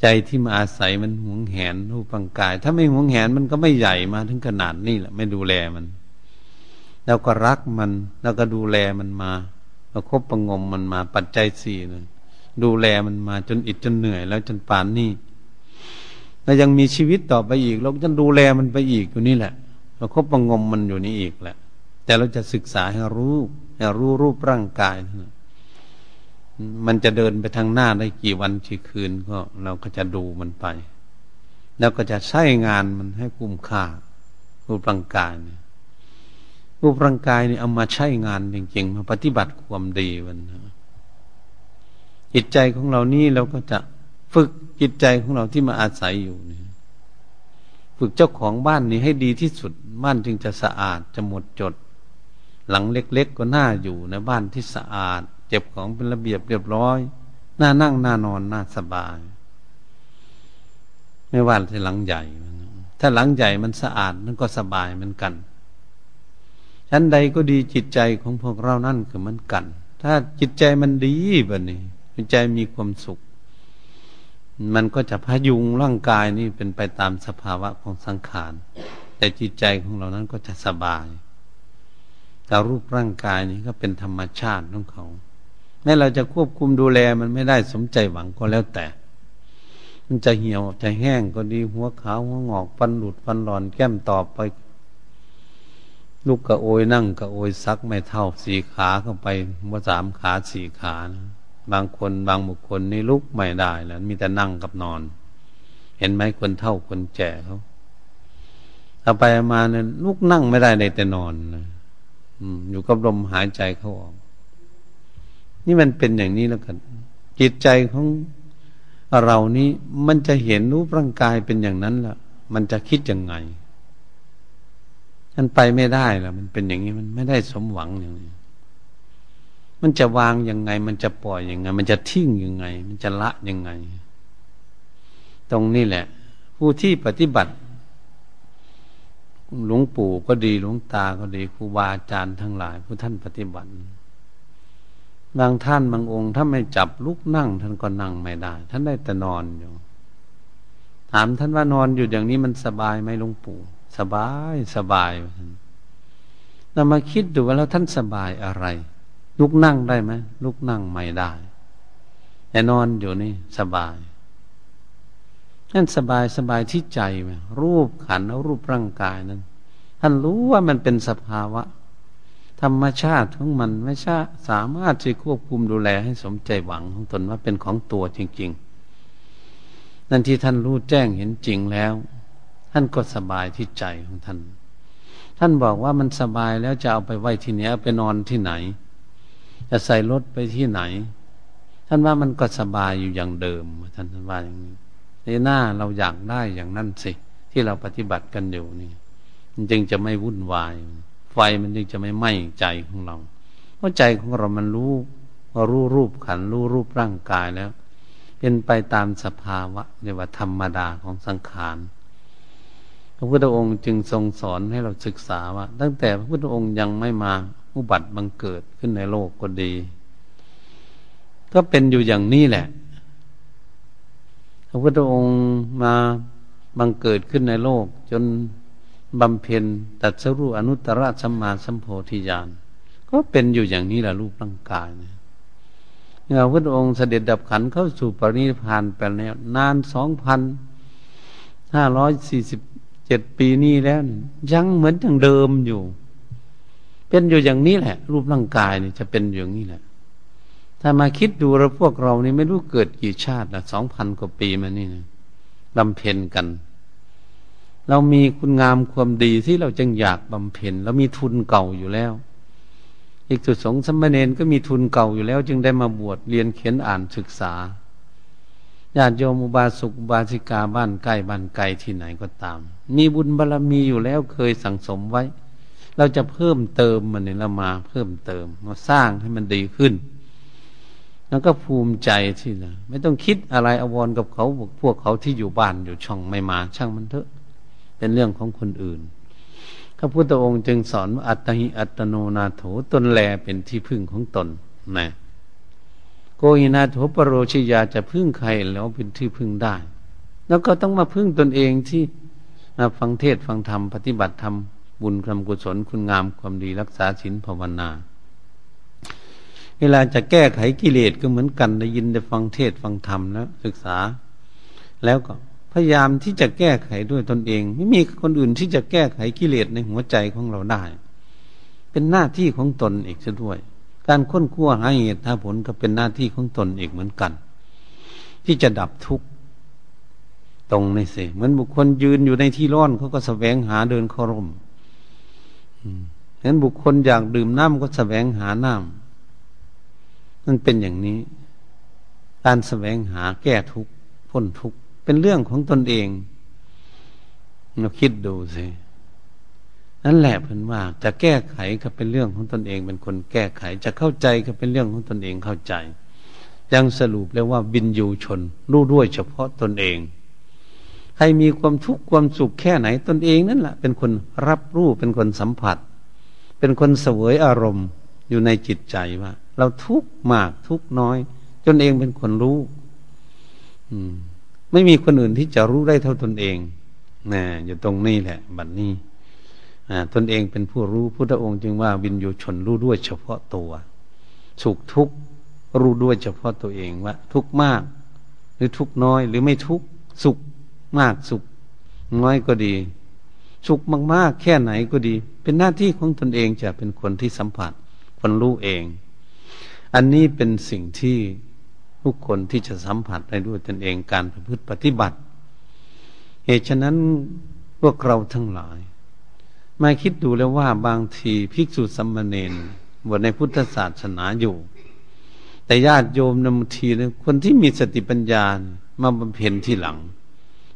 ใจที่มาอาศัยมันหวงแหนรูปังกาย ถ้าไม่หวงแหนมันก็ไม่ใหญ่มาถึงขนาดนี้แหละไม่ดูแลมัน แล้วก็รักมัน แล้วก็ดูแลมันมาประคบประงมมันมาปัจจัยสี่เลยดูแลมันมาจนอิดจนเหนื่อย แล้วจนป่านนี้แล้วยังมีชีวิตต่อไปอีกเราจะดูแลมันไปอีกอยู่นี่แหละประคบประงมมันอยู่นี่อีกแหละ แต่เราจะศึกษาให้รู้ให้รู้รูปร่างกายนะ มันจะเดินไปทางหน้าได้กี่วันกี่คืนก็ เราก็จะดูมันไป แล้วก็จะใช้งานมันให้คุ้มค่ารูปร่างกายเนี่ยรูปร่างกายนี่ยเอามาใช้งานจริงๆมาปฏิบัติความดีมันจิตใจของเรานี่เราก็จะฝึกจิตใจของเราที่มาอาศัยอยู่นี่ฝึกเจ้าของบ้านนี้ให้ดีที่สุด บ้านจึงจะสะอาดจะหมดจด หลังเล็กๆก็น่าอยู่ในบ้านที่สะอาด เจ็บของเป็นระเบียบเรียบร้อยน่านั่งน่านอนน่าสบาย ไม่ว่าที่หลังใหญ่ ถ้าหลังใหญ่มันสะอาดมันก็สบายเหมือนกันชั้นใดก็ดีจิตใจของพวกเรานั่นคือมันกัน ถ้าจิตใจมันดีแบบนี้จิตใจมีความสุข มันก็จะพยุงร่างกายนี่เป็นไปตามสภาวะของสังขาร แต่จิตใจของเรานั้นก็จะสบายแต่รูปร่างกายนี่ก็เป็นธรรมชาติของเขา แม้เราจะควบคุมดูแลมันไม่ได้สมใจหวังก็แล้วแต่ มันจะเหี่ยวจะแห้งก็ดีหัวขาวหัวงอกฟันหลุดฟันหลอนแก้มตอบไปลูกกระโอยนั่งกระโอยซักไม่เท่าสี่ขาเข้าไปว่าสามขาสี่ขานะบางคนบางบุคคลนี่ลุกไม่ได้แล้วมีแต่นั่งกับนอน เห็นไหมคนเท่าคนแก่เขาถ้าไปมาเนี่ยลุกนั่งไม่ได้ในแต่นอนนะอยู่กับลมหายใจเขาออก นี่มันเป็นอย่างนี้แล้วกัน จิตใจของเรานี้มันจะเห็นรูปร่างกายเป็นอย่างนั้นละมันจะคิดยังไงมันไปไม่ได้ล้วมันเป็นอย่างนี้มันไม่ได้สมหวังอย่างนี้มันจะวางยังไง มันจะปล่อยยังไง มันจะทิ้งยังไง มันจะละยังไง ตรงนี้แหละ ผู้ที่ปฏิบัติหลวงปู่ก็ดีหลวงตาก็ดีครูบาอาจารย์ทั้งหลาย ผู้ท่านปฏิบัติ บางท่านบางองค์ถ้าไม่จับลุกนั่ง ท่านก็นั่งไม่ได้ ท่านได้แต่นอนอยู่ ถามท่านว่านอนอยู่อย่างนี้มันสบายไหมหลวงปู่ สบายสบายเรามาคิดดูว่าแล้วท่านสบายอะไร ลุกนั่งได้ไหมลุกนั่งไม่ได้ แต่นอนอยู่นี่สบายนั่นสบายสบายที่ใจไหมรูปขันรูปร่างกายนั้น ท่านรู้ว่ามันเป็นสภาวะ ธรรมชาติของมันไม่ใช่สามารถที่ควบคุมดูแลให้สมใจหวังของตนว่าเป็นของตัวจริง ๆ นั่นที่ท่านรู้แจ้งเห็นจริงแล้ว ท่านก็สบายที่ใจของท่าน ท่านบอกว่ามันสบายแล้วจะเอาไปไว้ที่นี้ไปนอนที่ไหน จะใส่รถไปที่ไหน ท่านว่ามันก็สบายอยู่อย่างเดิมท่านท่านว่าอย่างนี้ในหน้าเราอยากได้อย่างนั้นสิ ที่เราปฏิบัติกันอยู่นี่มันจึงจะไม่วุ่นวาย ฟมันจึงจะไม่ไหม้ใจของเรา เพราะใจของเรามันรู้รู้รูปขันรู้รูปร่างกายแล้ว เป็นไปตามสภาวะเรียกว่าธรรมดาของสังขารพระพุทธองค์จึงทรงสอนให้เราศึกษาว่า ตั้งแต่พระพุทธองค์ยังไม่มาอุบัติบังเกิดขึ้นในโลกก็ดี ก็เป็นอยู่อย่างนี้แหละ พระพุทธองค์มาบังเกิดขึ้นในโลกจน บำเพ็ญตัดสรุอนุตตรสัมมาสัมโพธิญาณก็เป็นอยู่อย่างนี้แหละรูปร่างกายเนี่ยพระพุทธองค์เสด็จดับขันเข้าสู่ปรินิพานไปแล้ว นานสองพันห้าร้อยสี่สิบเจ็ดปีนี้แล้ว ยังเหมือนอย่างเดิมอยู่ เป็นอยู่อย่างนี้แหละ รูปร่างกายนี่จะเป็นอย่างนี้แหละ ถ้ามาคิดดูเราพวกเรานี่ไม่รู้เกิดกี่ชาติละสองพันกว่าปีมานี่นะบำเพ็ญกัน เรามีคุณงามความดีที่เราจึงอยากบำเพ็ญเรามีทุนเก่าอยู่แล้ว อีกจุดสงสมณเณรก็มีทุนเก่าอยู่แล้ว จึงได้มาบวชเรียนเขียนอ่านศึกษาญาติโยมอุบาสกอุบาสิกาบ้านใกล้บ้านไกลที่ไหนก็ตาม มีบุญบารรมีอยู่แล้วเคยสั่งสมไว้ เราจะเพิ่มเติมมันเนี่ยเรามาเพิ่มเติมมาสร้างให้มันดีขึ้น แล้วก็ภูมิใจที่นะไม่ต้องคิดอะไรอววรกับเขาพวกเขาที่อยู่บ้านอยู่ช่องไม่มา ช่างมันเถอะ เป็นเรื่องของคนอื่นพระพุทธองค์จึงสอนว่าอัตหิอัตโนนาโถตนแลเป็นที่พึ่งของตนนะโกหินาโถปโรชิยาจะพึ่งใครแล้วเป็นที่พึ่งได้ แล้วก็ต้องมาพึ่งตนเองที่ฟังเทศฟังธรรมปฏิบัติธรรมบุญคำกุศลคุณงามความดีรักษาศีลภาวนา เวลาจะแก้ไขกิเลสก็เหมือนกันได้ยินได้ฟังเทศฟังธรรมแล้วศึกษา แล้วก็ ยายามที่จะแก้ไขด้วยตนเอง ไม่มีคนอื่นที่จะแก้ไขกิเลสในหัวใจของเราได้ เป็นหน้าที่ของตนเอกซะด้วย การค้นคว้าหาเหตุหาผลก็เป็นหน้าที่ของตนเอกเหมือนกัน ที่จะดับทุกข์ตรงนี่สิเหมือนบุคคลยืนอยู่ในที่ร้อนเขาก็สแสวงหาเดินเข้าร่มเห็นบุคคลอยากดื่มน้ำก็สแสวงหาน้ำมันเป็นอย่างนี้ การสแสวงหาแก้ทุกข์พ้นทุกข์ เป็นเรื่องของตนเองเราคิดดูสินั่นแหละเพื่นว่า จะแก้ไขก็เป็นเรื่องของตนเอง เป็นคนแก้ไข จะเข้าใจก็เป็นเรื่องของตนเองเข้าใจ ยังสรุปแล้วว่าบินอยู่ชน รู้ด้วยเฉพาะตนเอง ใครมีความทุกข์ความสุขแค่ไหนตนเองนั่นแหละเป็นคนรับรู้เป็นคนสัมผัส เป็นคนเสวยอารมณ์อยู่ในจิตใจว่า เราทุกข์มากทุกข์น้อยจนเองเป็นคนรู้ อืม ไม่มีคนอื่นที่จะรู้ได้เท่าตนเองนะอยู่ตรงนี้แหละบัดนนี้ตนเองเป็นผู้รู้พุทธองค์จึงว่าวินยูชนรู้ด้วยเฉพาะตัว สุขทุกข์รู้ด้วยเฉพาะตัวเองว่า ทุกข์มาก หรือทุกข์น้อย หรือไม่ทุกข์สุขมากสุข น้อยก็ดี สุขมากๆ แค่ไหนก็ดี เป็นหน้าที่ของตนเองจะเป็นคนที่สัมผัสคนรู้เอง อันนี้เป็นสิ่งที่ ทุกคนที่จะสัมผัสได้ด้วยตนเองการประพฤติปฏิบัติ เหตุฉะนั้นพวกเราทั้งหลาย มาคิดดูแล้วว่าบางทีภิกษุสัมมาเนนบวชในพุทธศาสนาอยู่ แต่ญาติโยมนำทีนะคนที่มีสติปัญญามาบำเพ็ญที่หลัง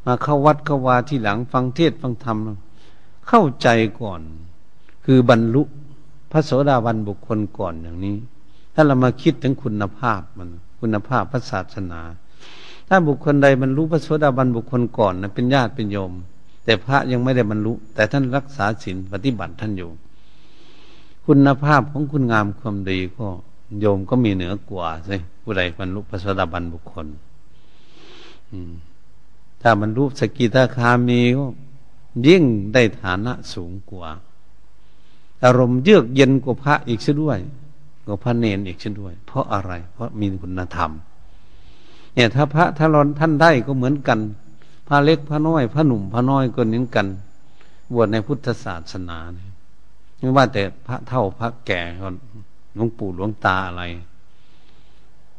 มาเข้าวัดเข้าวาที่หลังฟังเทศฟังธรรม เข้าใจก่อน คือบรรลุพระโสดาบันบุคคลก่อนอย่างนี้ ถ้าเรามาคิดถึงคุณภาพมัน คุณภาพพระศาสนา ถ้าบุคคลใดบรรลุพระโสดาบันบุคคลก่อนนะเป็นญาติเป็นโยม แต่พระยังไม่ได้บรรลุ แต่ท่านรักษาศีลปฏิบัติท่านอยู่ คุณภาพของคุณงามความดีก็โยมก็มีเหนือกว่าใช่ผู้ใดบรรลุพระโสดาบันบุคคล อืมถ้ามันรูปสกิทาคามีก็ยิ่งได้ฐานะสูงกว่า อารมณ์เยือกเย็นกว่าพระอีกเช่นด้วย กว่าพระเนนอีกเช่นด้วย เพราะอะไร เพราะมีคุณธรรม เนี่ย ถ้าพระถ้ารอนท่านได้ก็เหมือนกัน พระเล็กพระน้อย พระหนุ่มพระน้อยก็เหมือนกัน บวชในพุทธศาสนาไม่ว่าแต่พระเท่าพระแก่หลวงปู่หลวงตาอะไร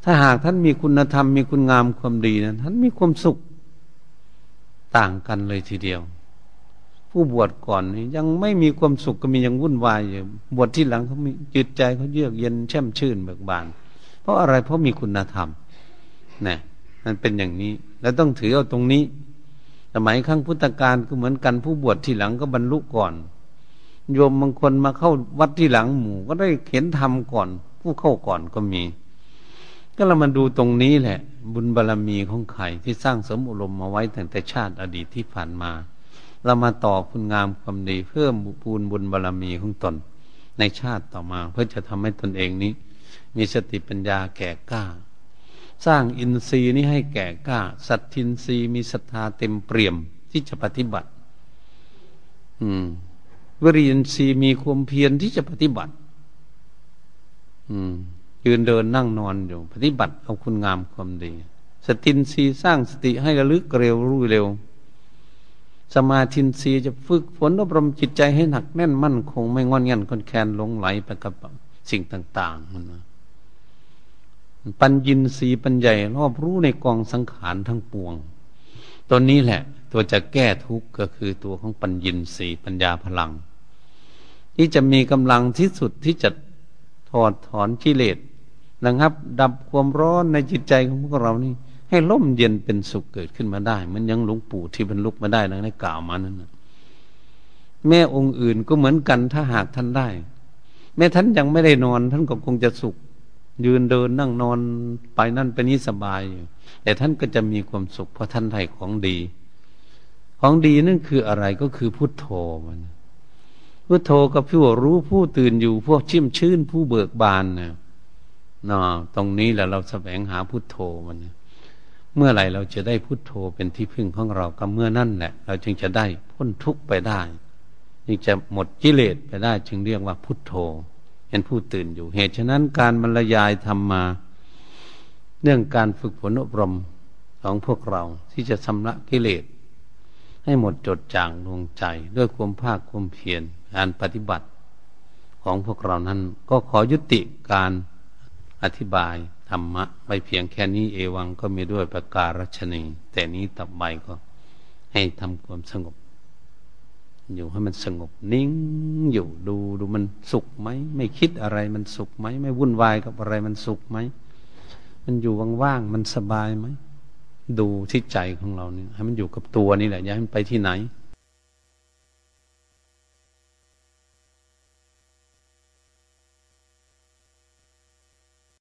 ถ้าหากท่านมีคุณธรรมมีคุณงามความดีนะท่านมีความสุขต่างกันเลยทีเดียว ผู้บวชก่อนยังไม่มีความสุขก็มียังวุ่นวายอยู่บวชที่หลังเขามีจิตใจเขาเยือกเย็นแช่มชื่นเบิกบาน เพราะอะไรเพราะมีคุณธรรมนะมันเป็นอย่างนี้ แล้วต้องถือเอาตรงนี้ สมัยครั้งพุทธกาลก็เหมือนกันผู้บวชที่หลังก็บรรลุก่อน โยมบางคนมาเข้าวัดที่หลังหมู่ ก็ได้เห็นธรรมก่อน ผู้เข้าก่อนก็มี ก็เรามาดูตรงนี้แหละ บุญบารรมีของใครที่สร้างสมอารมณ์มาไว้ตั้งแต่ชาติอดีตที่ผ่านมา เรามาต่อคุณงามความดีเพิ่มปูนบุญบารรมีของตน ในชาติต่อมา เพื่อจะทำให้ตนเองนี้ มีสติปัญญาแก่กล้า สร้างอินทรีย์นี้ให้แก่กล้า สัตทินทรีย์มีศรัทธาเต็มเปี่ยมที่จะปฏิบัติ อืมวิริยินทรีย์มีความเพียรที่จะปฏิบัติ อืมยืนเดินนั่งนอนอยู่ ปฏิบัติเอาคุณงามความดี สตินรีสร้างสติให้ระลึกเร็วรู้เร็ว สมาธินรีจะฝึกฝนอบรมจิตใจให้หนักแน่นมั่นคงไม่งอนเงันคนแคนหลงไหลไปกับสิ่งต่าง ๆ มันปัญญินรีปัญญารอบรู้ในกองสังขารทั้งปวง ตัวนี้แหละ ตัวจะแก้ทุกข์ก็คือตัวของปัญญินรีปัญญาพลัง ที่จะมีกำลังที่สุดที่จะถอดถอนกิเลสนะครับ ดับความร้อนในจิตใจของพวกเรานี่ ให้ร่มเย็นเป็นสุขเกิดขึ้นมาได้มือนยังหลวงปู่ที่บรรลุมาได้ดังได้กล่าวมานั้นแม่องค์อื่นก็เหมือนกันถ้าหากท่านได้ แม่ท่านยังไม่ได้นอน ท่านก็คงจะสุข ยืนเดินนั่งนอนไปนั่นไปนี้สบายอยู่แต่ท่านก็จะมีความสุขเพราะท่านได้ของดี ของดีนั่นคืออะไรก็คือพุทโธมันพุทโธกับผู้รู้ผู้ตื่นอยู่พวกชิมชื่นผู้เบิกบานเนี่ยนาตรงนี้แหละเราแสวงหาพุทโธมัน เมื่อไหร่เราจะได้พุทโธเป็นที่พึ่งของเราก็เมื่อนั่นแหละ เราจึงจะได้พ้นทุกข์ไปได้ จึงจะหมดกิเลสไปได้ จึงเรียกว่าพุทโธเป็นผู้ตื่นอยู่ เหตุฉะนั้นการบรรยายธรรมมา เรื่องการฝึกฝนอบรมของพวกเราที่จะชำระกิเลส ให้หมดจดจางดวงใจด้วยความภาคความเพียรการปฏิบัติของพวกเรานั้น ก็ขอยุติการอธิบาย รรมะไปเพียงแค่นี้เอวังก็มีด้วยประการชนีแต่นี้ต่อไปก็ให้ทำความสงบ อยู่ให้มันสงบนิ่งอยู่ดูดูมันสุขไหมไม่คิดอะไรมันสุขไหมไม่วุ่นวายกับอะไรมันสุขไหมมันอยู่ว่างๆมันสบายไหมดูที่ใจของเราเนี่ยให้มันอยู่กับตัวนี่แหละอย่าให้มันไปที่ไหน